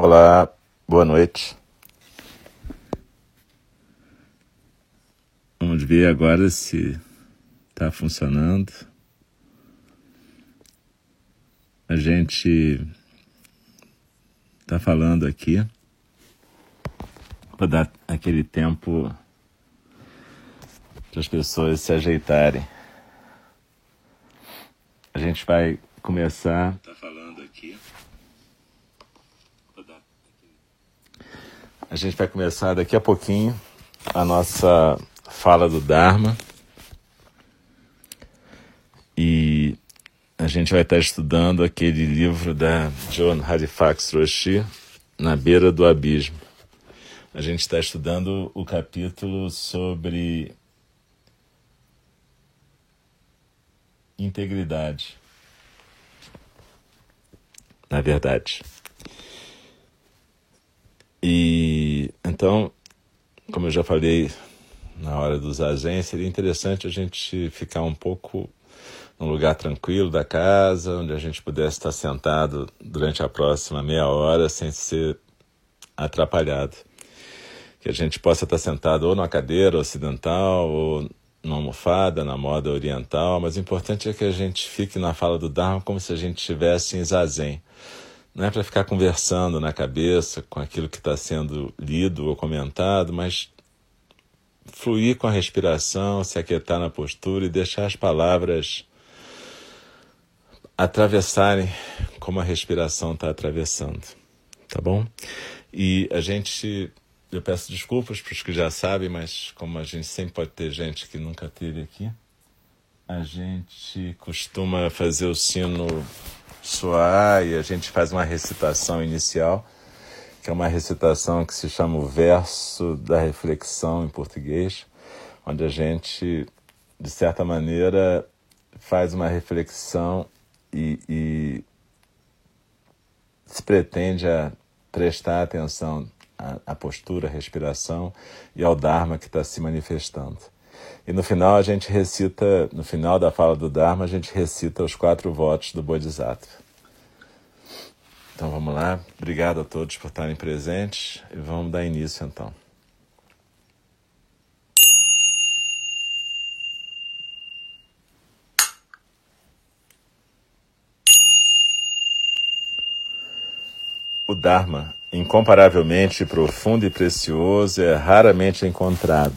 Olá, boa noite. Vamos ver agora se está funcionando. A gente está falando aqui para dar aquele tempo para as pessoas se ajeitarem. A gente vai começar. Tá falando aqui. A gente vai começar daqui a pouquinho a nossa fala do Dharma. E a gente vai estar estudando aquele livro da John Halifax Roshi, Na Beira do Abismo. A gente está estudando o capítulo sobre integridade. Na verdade. E então, como eu já falei na hora do zazen, seria interessante a gente ficar um pouco num lugar tranquilo da casa, onde a gente pudesse estar sentado durante a próxima meia hora sem ser atrapalhado. Que a gente possa estar sentado ou numa cadeira ocidental ou numa almofada, na moda oriental, mas o importante é que a gente fique na fala do Dharma como se a gente estivesse em zazen. Não é para ficar conversando na cabeça com aquilo que está sendo lido ou comentado, mas fluir com a respiração, se aquietar na postura e deixar as palavras atravessarem como a respiração está atravessando. Tá bom? E a gente eu peço desculpas para os que já sabem, mas como a gente sempre pode ter gente que nunca teve aqui, a gente costuma fazer o sino soar e a gente faz uma recitação inicial, que é uma recitação que se chama o verso da reflexão em português, onde a gente, de certa maneira, faz uma reflexão e, e se pretende a prestar atenção a, a postura, a respiração e ao Dharma que está se manifestando. E no final a gente recita, no final da fala do Dharma, a gente recita os quatro votos do Bodhisattva. Então vamos lá. Obrigado a todos por estarem presentes e vamos dar início então. O Dharma incomparavelmente profundo e precioso, é raramente encontrado,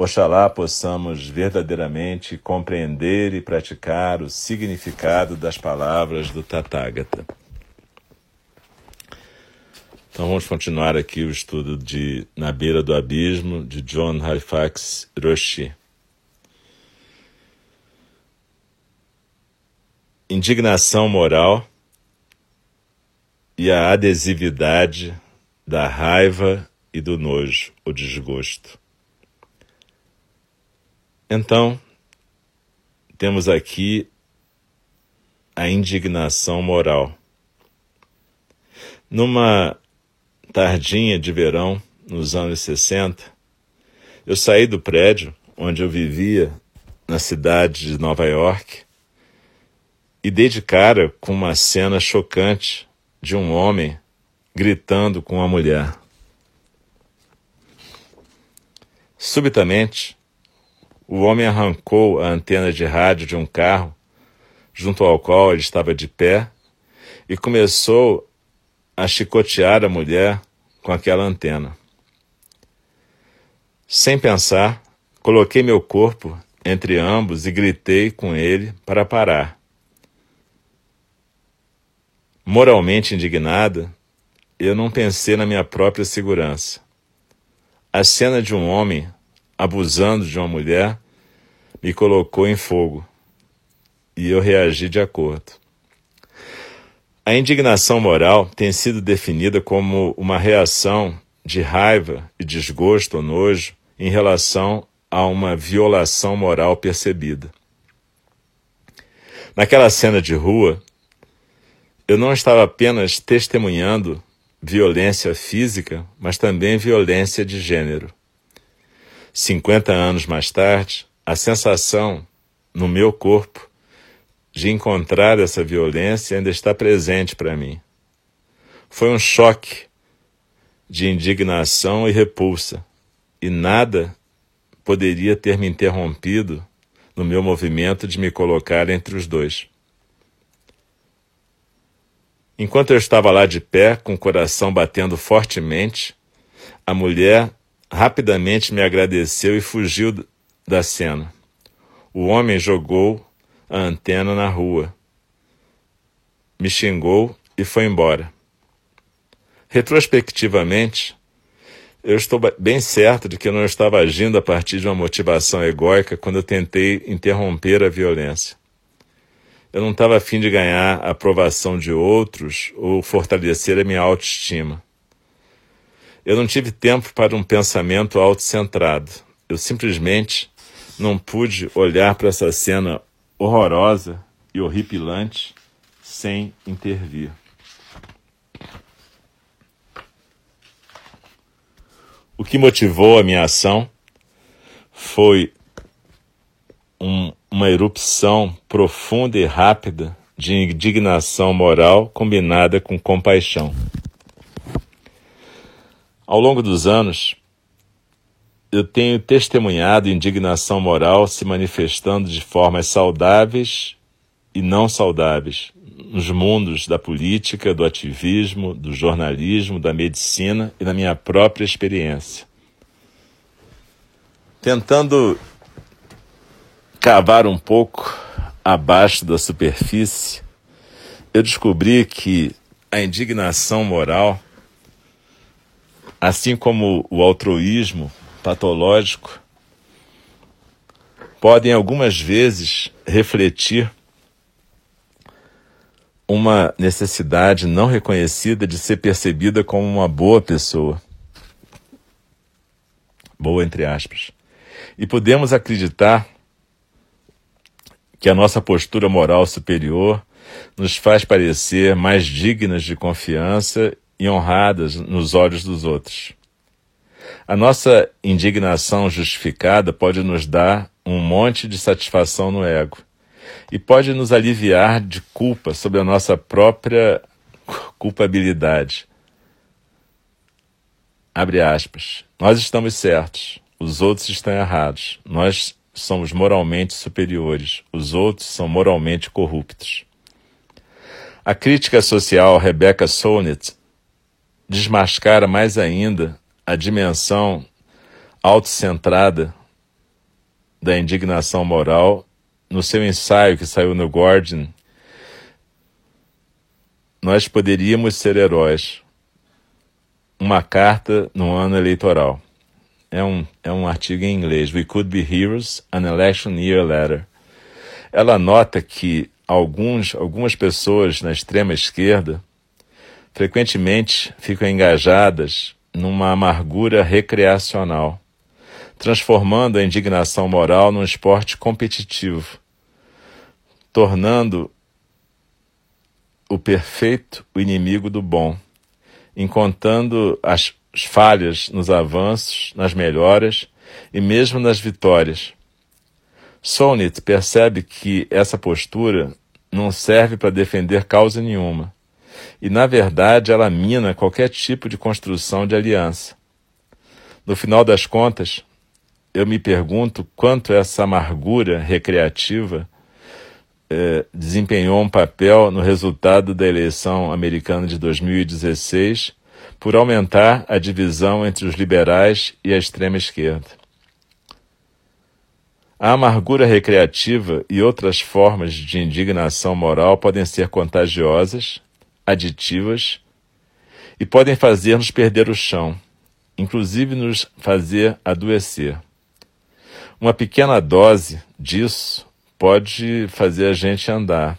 Oxalá possamos verdadeiramente compreender e praticar o significado das palavras do Tathagata. Então vamos continuar aqui o estudo de Na Beira do Abismo, de John Halifax Roshi. Indignação moral e a adesividade da raiva e do nojo, o desgosto. Então, temos aqui a indignação moral. Numa tardinha de verão, nos anos 60, eu saí do prédio onde eu vivia, na cidade de Nova York, e dei de cara com uma cena chocante de um homem gritando com a mulher. Subitamente, o homem arrancou a antena de rádio de um carro junto ao qual ele estava de pé e começou a chicotear a mulher com aquela antena. Sem pensar, coloquei meu corpo entre ambos e gritei com ele para parar. Moralmente indignada, eu não pensei na minha própria segurança. A cena de um homem abusando de uma mulher me colocou em fogo e eu reagi de acordo. A indignação moral tem sido definida como uma reação de raiva e desgosto ou nojo em relação a uma violação moral percebida. Naquela cena de rua, eu não estava apenas testemunhando violência física, mas também violência de gênero. 50 anos mais tarde, a sensação no meu corpo de encontrar essa violência ainda está presente para mim. Foi um choque de indignação e repulsa, e nada poderia ter me interrompido no meu movimento de me colocar entre os dois. Enquanto eu estava lá de pé, com o coração batendo fortemente, a mulher rapidamente me agradeceu e fugiu da cena. O homem jogou a antena na rua, me xingou e foi embora. Retrospectivamente, eu estou bem certo de que eu não estava agindo a partir de uma motivação egóica quando eu tentei interromper a violência. Eu não estava afim de ganhar a aprovação de outros ou fortalecer a minha autoestima. Eu não tive tempo para um pensamento autocentrado. Eu simplesmente não pude olhar para essa cena horrorosa e horripilante sem intervir. O que motivou a minha ação foi um, uma erupção profunda e rápida de indignação moral combinada com compaixão. Ao longo dos anos, eu tenho testemunhado indignação moral se manifestando de formas saudáveis e não saudáveis nos mundos da política, do ativismo, do jornalismo, da medicina e na minha própria experiência. Tentando cavar um pouco abaixo da superfície, eu descobri que a indignação moral, assim como o altruísmo patológico, podem algumas vezes refletir uma necessidade não reconhecida de ser percebida como uma boa pessoa. Boa entre aspas. E podemos acreditar que a nossa postura moral superior nos faz parecer mais dignas de confiança e honradas nos olhos dos outros. A nossa indignação justificada pode nos dar um monte de satisfação no ego e pode nos aliviar de culpa sobre a nossa própria culpabilidade. Abre aspas. Nós estamos certos, os outros estão errados. Nós somos moralmente superiores, os outros são moralmente corruptos. A crítica social Rebecca Solnit desmascara mais ainda a dimensão autocentrada da indignação moral no seu ensaio que saiu no Guardian. Nós poderíamos ser heróis. Uma carta no ano eleitoral é um, é um artigo em inglês, We Could Be Heroes, an Election Year Letter. Ela nota que alguns, algumas pessoas na extrema esquerda frequentemente ficam engajadas numa amargura recreacional, transformando a indignação moral num esporte competitivo, tornando o perfeito o inimigo do bom, encontrando as falhas nos avanços, nas melhoras e mesmo nas vitórias. Sonit percebe que essa postura não serve para defender causa nenhuma, e na verdade ela mina qualquer tipo de construção de aliança. No final das contas, eu me pergunto quanto essa amargura recreativa eh, desempenhou um papel no resultado da eleição americana de 2016 por aumentar a divisão entre os liberais e a extrema esquerda. A amargura recreativa e outras formas de indignação moral podem ser contagiosas, aditivas e podem fazer-nos perder o chão, inclusive nos fazer adoecer. Uma pequena dose disso pode fazer a gente andar,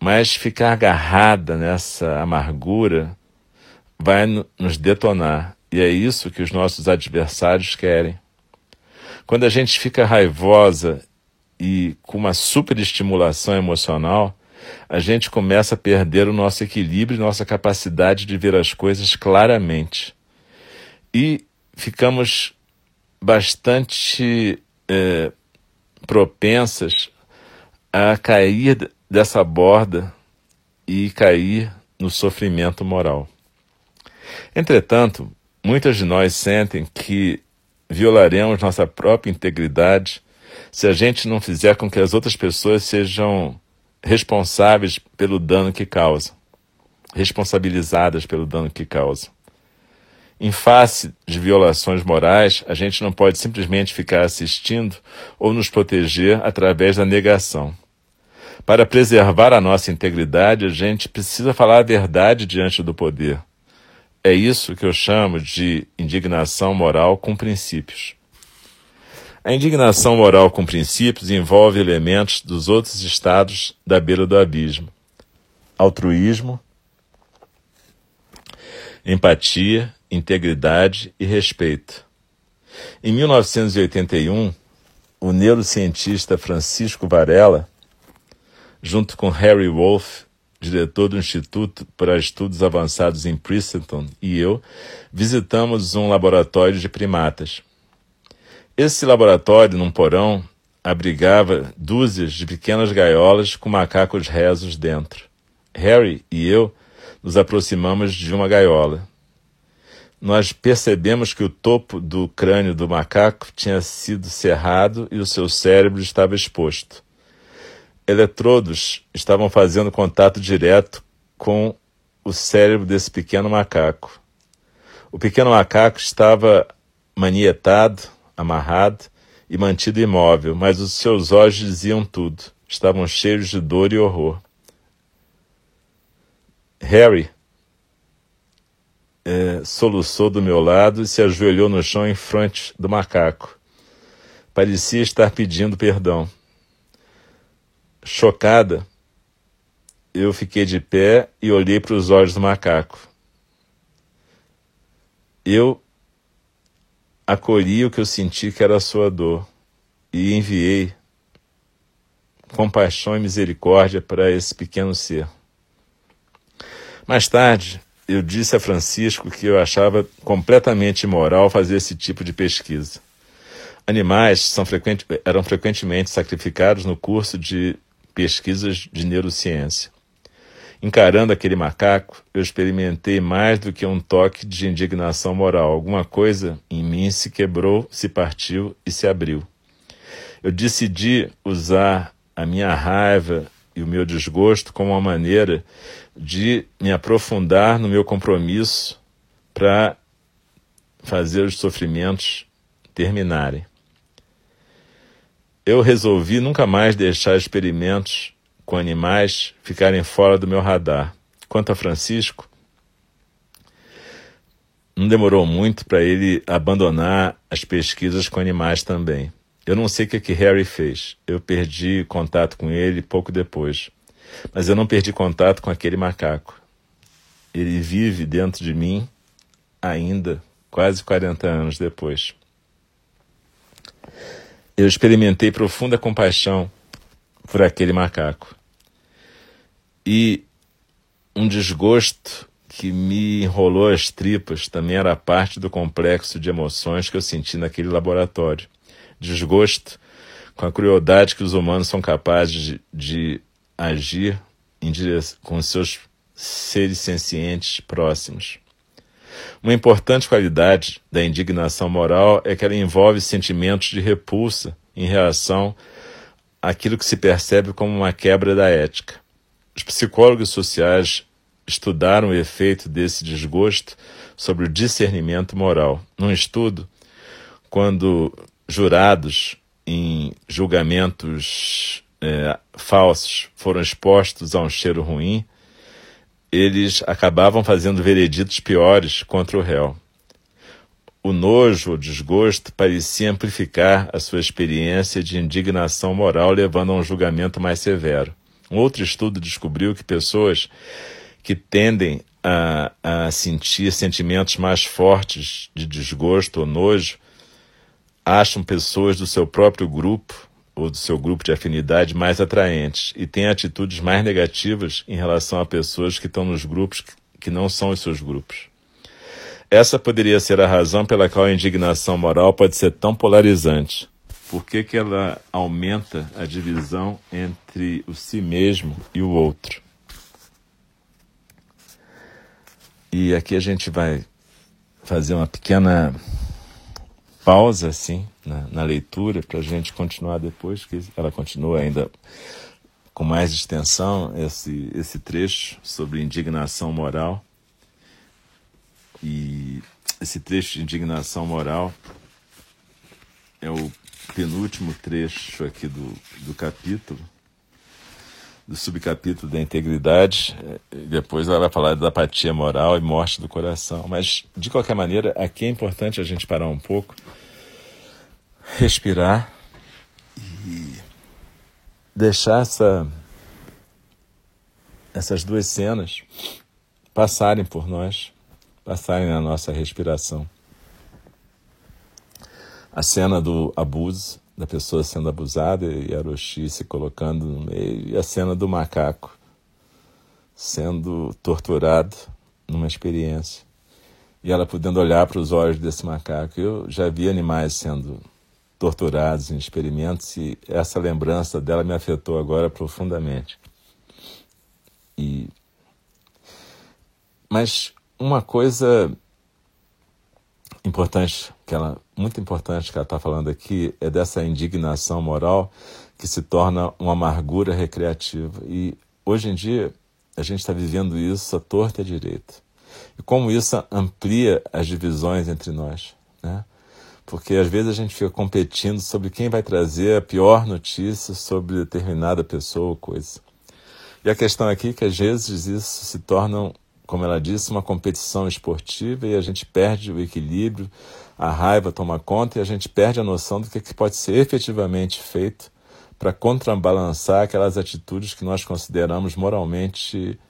mas ficar agarrada nessa amargura vai nos detonar, e é isso que os nossos adversários querem. Quando a gente fica raivosa e com uma superestimulação emocional, a gente começa a perder o nosso equilíbrio e nossa capacidade de ver as coisas claramente. E ficamos bastante é, propensas a cair dessa borda e cair no sofrimento moral. Entretanto, muitas de nós sentem que violaremos nossa própria integridade se a gente não fizer com que as outras pessoas sejam responsáveis pelo dano que causam, responsabilizadas pelo dano que causam. Em face de violações morais, a gente não pode simplesmente ficar assistindo ou nos proteger através da negação. Para preservar a nossa integridade, a gente precisa falar a verdade diante do poder é isso que eu chamo de indignação moral com princípios. A indignação moral com princípios envolve elementos dos outros estados da beira do abismo: altruísmo, empatia, integridade e respeito. Em 1981, o neurocientista Francisco Varela, junto com Harry Wolff diretor do Instituto para Estudos Avançados em Princeton, e eu visitamos um laboratório de primatas. Esse laboratório, num porão, abrigava dúzias de pequenas gaiolas com macacos rezos dentro. Harry e eu nos aproximamos de uma gaiola. Nós percebemos que o topo do crânio do macaco tinha sido cerrado e o seu cérebro estava exposto eletrodos estavam fazendo contato direto com o cérebro desse pequeno macaco. O pequeno macaco estava manietado, amarrado e mantido imóvel, mas os seus olhos diziam tudo. Estavam cheios de dor e horror. Harry é, soluçou do meu lado e se ajoelhou no chão em frente do macaco. Parecia estar pedindo perdão. Chocada, eu fiquei de pé e olhei para os olhos do macaco. Eu acolhi o que eu senti que era a sua dor e enviei compaixão e misericórdia para esse pequeno ser. Mais tarde, eu disse a Francisco que eu achava completamente imoral fazer esse tipo de pesquisa. Animais frequente, eram frequentemente sacrificados no curso de pesquisas de neurociência. Encarando aquele macaco, eu experimentei mais do que um toque de indignação moral. Alguma coisa em mim se quebrou, se partiu e se abriu. Eu decidi usar a minha raiva e o meu desgosto como uma maneira de me aprofundar no meu compromisso para fazer os sofrimentos terminarem eu resolvi nunca mais deixar experimentos com animais ficarem fora do meu radar. Quanto a Francisco, não demorou muito para ele abandonar as pesquisas com animais também. Eu não sei o que, que Harry fez. Eu perdi contato com ele pouco depois. Mas eu não perdi contato com aquele macaco. Ele vive dentro de mim ainda, quase 40 anos depois eu experimentei profunda compaixão por aquele macaco. E um desgosto que me enrolou as tripas também era parte do complexo de emoções que eu senti naquele laboratório. Desgosto com a crueldade que os humanos são capazes de, de agir com seus seres sencientes próximos. Uma importante qualidade da indignação moral é que ela envolve sentimentos de repulsa em reação àquilo que se percebe como uma quebra da ética. Os psicólogos sociais estudaram o efeito desse desgosto sobre o discernimento moral. Num estudo, quando jurados em julgamentos é, falsos foram expostos a um cheiro ruim, eles acabavam fazendo vereditos piores contra o réu. O nojo, o desgosto, parecia amplificar a sua experiência de indignação moral, levando a um julgamento mais severo. Um outro estudo descobriu que pessoas que tendem a, a sentir sentimentos mais fortes de desgosto ou nojo acham pessoas do seu próprio grupo ou do seu grupo de afinidade mais atraentes e têm atitudes mais negativas em relação a pessoas que estão nos grupos que não são os seus grupos. Essa poderia ser a razão pela qual a indignação moral pode ser tão polarizante. Por que, que ela aumenta a divisão entre o si mesmo e o outro? E aqui a gente vai fazer uma pequena pausa, assim, na, na leitura, para a gente continuar depois, que ela continua ainda com mais extensão, esse, esse trecho sobre indignação moral. E esse trecho de indignação moral é o penúltimo trecho aqui do, do capítulo, do subcapítulo da integridade. Depois ela vai falar da apatia moral e morte do coração. Mas, de qualquer maneira, aqui é importante a gente parar um pouco, respirar e deixar essa, essas duas cenas passarem por nós passarem na nossa respiração. A cena do abuso, da pessoa sendo abusada e Aroshi se colocando no meio, e a cena do macaco sendo torturado numa experiência. E ela podendo olhar para os olhos desse macaco. Eu já vi animais sendo torturados em experimentos e essa lembrança dela me afetou agora profundamente. E mas uma coisa importante que ela muito importante que ela está falando aqui é dessa indignação moral que se torna uma amargura recreativa e hoje em dia a gente está vivendo isso à torta e à direita e como isso amplia as divisões entre nós, né? Porque às vezes a gente fica competindo sobre quem vai trazer a pior notícia sobre determinada pessoa ou coisa. E a questão aqui é que às vezes isso se torna como ela disse, uma competição esportiva e a gente perde o equilíbrio, a raiva toma conta e a gente perde a noção do que, que pode ser efetivamente feito para contrabalançar aquelas atitudes que nós consideramos moralmente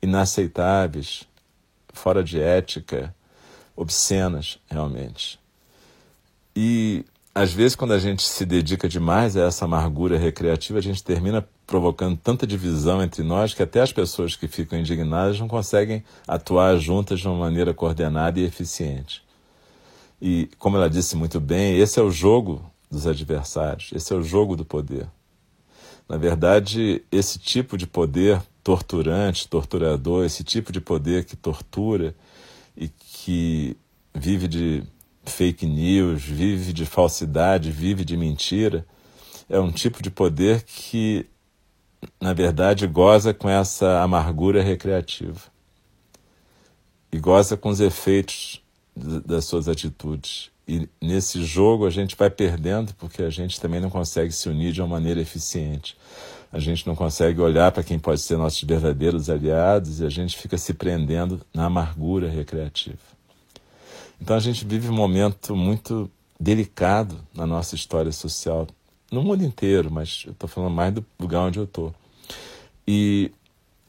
inaceitáveis, fora de ética, obscenas, realmente. E às vezes, quando a gente se dedica demais a essa amargura recreativa, a gente termina provocando tanta divisão entre nós que até as pessoas que ficam indignadas não conseguem atuar juntas de uma maneira coordenada e eficiente. E, como ela disse muito bem, esse é o jogo dos adversários, esse é o jogo do poder. Na verdade, esse tipo de poder torturante, torturador, esse tipo de poder que tortura e que vive de fake news, vive de falsidade, vive de mentira, é um tipo de poder que, na verdade, goza com essa amargura recreativa e goza com os efeitos das suas atitudes. E nesse jogo a gente vai perdendo porque a gente também não consegue se unir de uma maneira eficiente. A gente não consegue olhar para quem pode ser nossos verdadeiros aliados e a gente fica se prendendo na amargura recreativa. Então a gente vive um momento muito delicado na nossa história social, no mundo inteiro, mas eu estou falando mais do lugar onde eu estou. E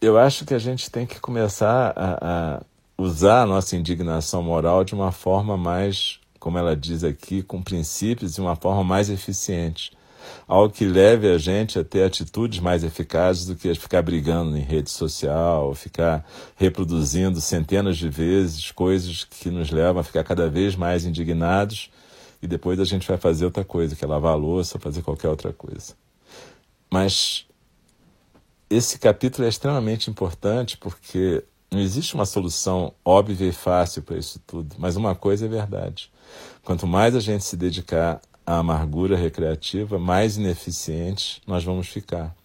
eu acho que a gente tem que começar a, a usar a nossa indignação moral de uma forma mais, como ela diz aqui, com princípios e uma forma mais eficiente algo que leve a gente a ter atitudes mais eficazes do que ficar brigando em rede social, ficar reproduzindo centenas de vezes coisas que nos levam a ficar cada vez mais indignados e depois a gente vai fazer outra coisa, que é lavar a louça, fazer qualquer outra coisa. Mas esse capítulo é extremamente importante porque não existe uma solução óbvia e fácil para isso tudo, mas uma coisa é verdade. Quanto mais a gente se dedicar a amargura recreativa, mais ineficientes nós vamos ficar.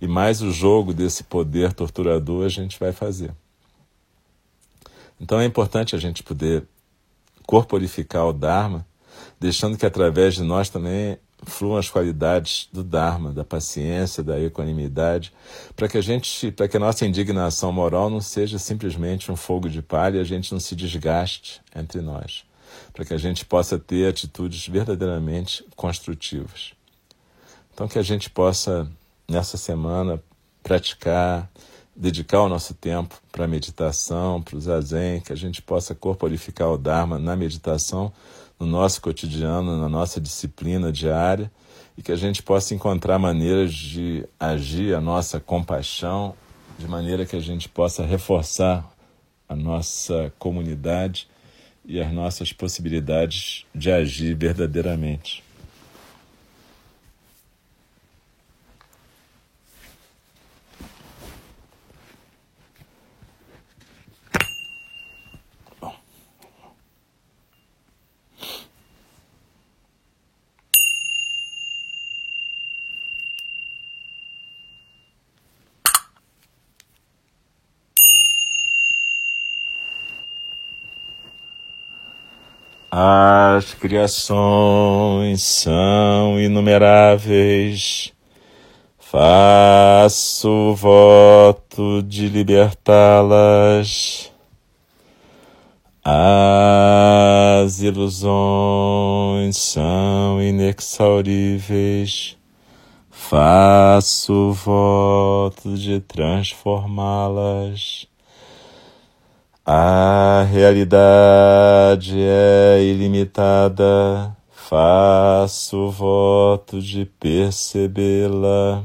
E mais o jogo desse poder torturador a gente vai fazer. Então é importante a gente poder corporificar o Dharma, deixando que através de nós também fluam as qualidades do Dharma, da paciência, da equanimidade, para que a gente, para que a nossa indignação moral não seja simplesmente um fogo de palha, a gente não se desgaste entre nós, para que a gente possa ter atitudes verdadeiramente construtivas. Então que a gente possa nessa semana praticar, dedicar o nosso tempo para a meditação, para o zazen, que a gente possa corporificar o Dharma na meditação no nosso cotidiano, na nossa disciplina diária e que a gente possa encontrar maneiras de agir a nossa compaixão de maneira que a gente possa reforçar a nossa comunidade e as nossas possibilidades de agir verdadeiramente. As criações são inumeráveis. Faço voto de libertá-las. As ilusões são inexauríveis. Faço voto de transformá-las. A realidade é ilimitada, faço voto de percebê-la.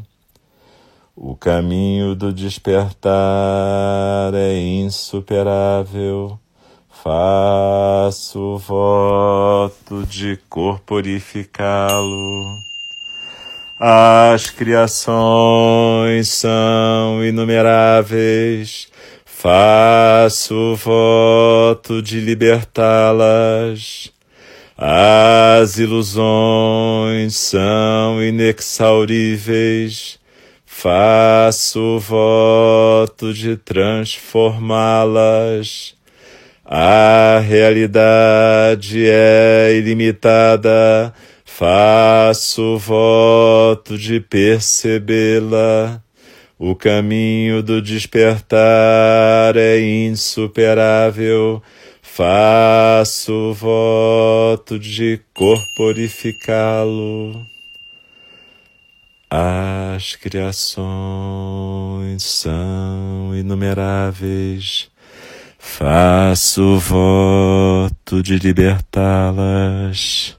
O caminho do despertar é insuperável, faço voto de corporificá-lo. As criações são inumeráveis Faço voto de libertá-las. As ilusões são inexauríveis. Faço voto de transformá-las. A realidade é ilimitada. Faço voto de percebê-la. O caminho do despertar é insuperável. Faço voto de corporificá-lo. As criações são inumeráveis. Faço voto de libertá-las.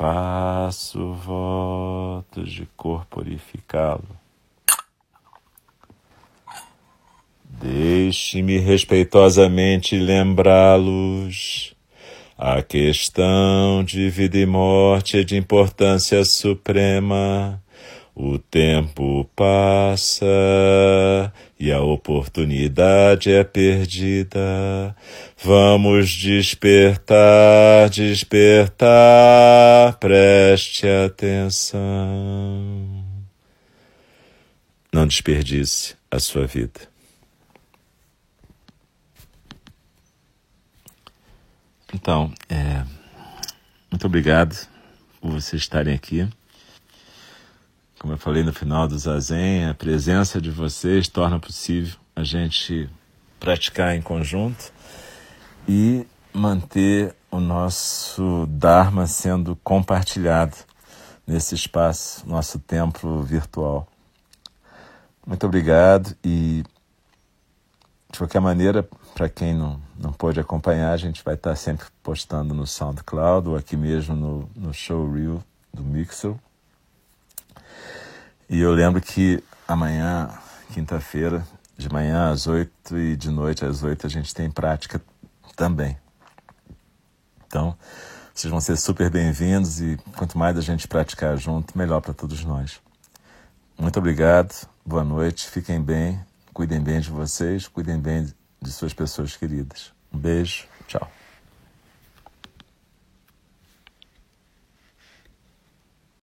faço votos de corporificá-lo. Deixe-me respeitosamente lembrá-los. A questão de vida e morte é de importância suprema. O tempo passa e a oportunidade é perdida. Vamos despertar, despertar, preste atenção. Não desperdice a sua vida. Então, é, muito obrigado por vocês estarem aqui. Como eu falei no final do Zazen, a presença de vocês torna possível a gente praticar em conjunto e manter o nosso Dharma sendo compartilhado nesse espaço, nosso templo virtual. Muito obrigado e, de qualquer maneira, para quem não, não pôde acompanhar, a gente vai estar sempre postando no SoundCloud ou aqui mesmo no, no Showreel do Mixer e eu lembro que amanhã, quinta-feira, de manhã às oito e de noite às oito a gente tem prática também. Então, vocês vão ser super bem-vindos e quanto mais a gente praticar junto, melhor para todos nós. Muito obrigado, boa noite, fiquem bem, cuidem bem de vocês, cuidem bem de suas pessoas queridas. Um beijo, tchau.